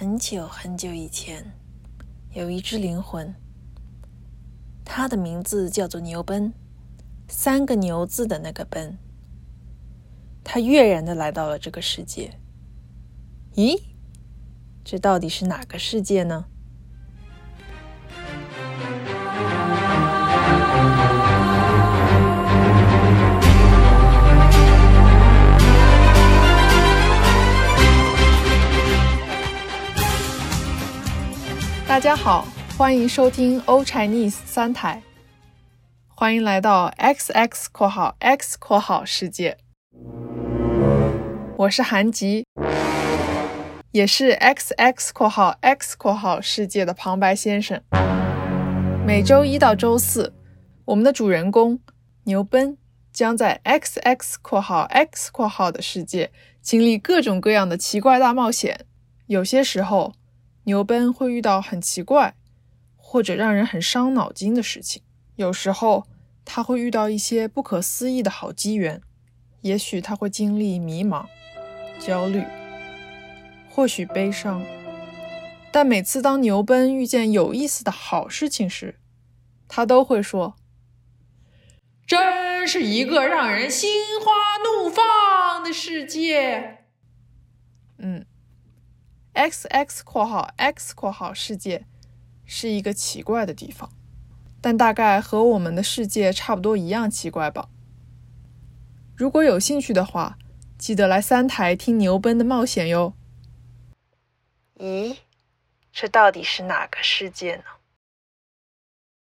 很久很久以前，有一只灵魂，它的名字叫做牛奔，三个牛字的那个奔。它跃然的来到了这个世界。咦，这到底是哪个世界呢？大家好，欢迎收听欧 Chinese 三台，欢迎来到 XX 括号 X 括号世界。我是韩吉，也是 XX 括号 X 括号世界的旁白先生。每周一到周四，我们的主人公牛奔将在 XX 括号 X 括号的世界经历各种各样的奇怪大冒险，有些时候。牛奔会遇到很奇怪或者让人很伤脑筋的事情，有时候他会遇到一些不可思议的好机缘，也许他会经历迷茫、焦虑，或许悲伤。但每次当牛奔遇见有意思的好事情时，他都会说：“真是一个让人心花怒放的世界。”嗯。X X 括号 X 括号世界是一个奇怪的地方，但大概和我们的世界差不多一样奇怪吧。如果有兴趣的话，记得来三台听牛奔的冒险哟。咦，这到底是哪个世界呢？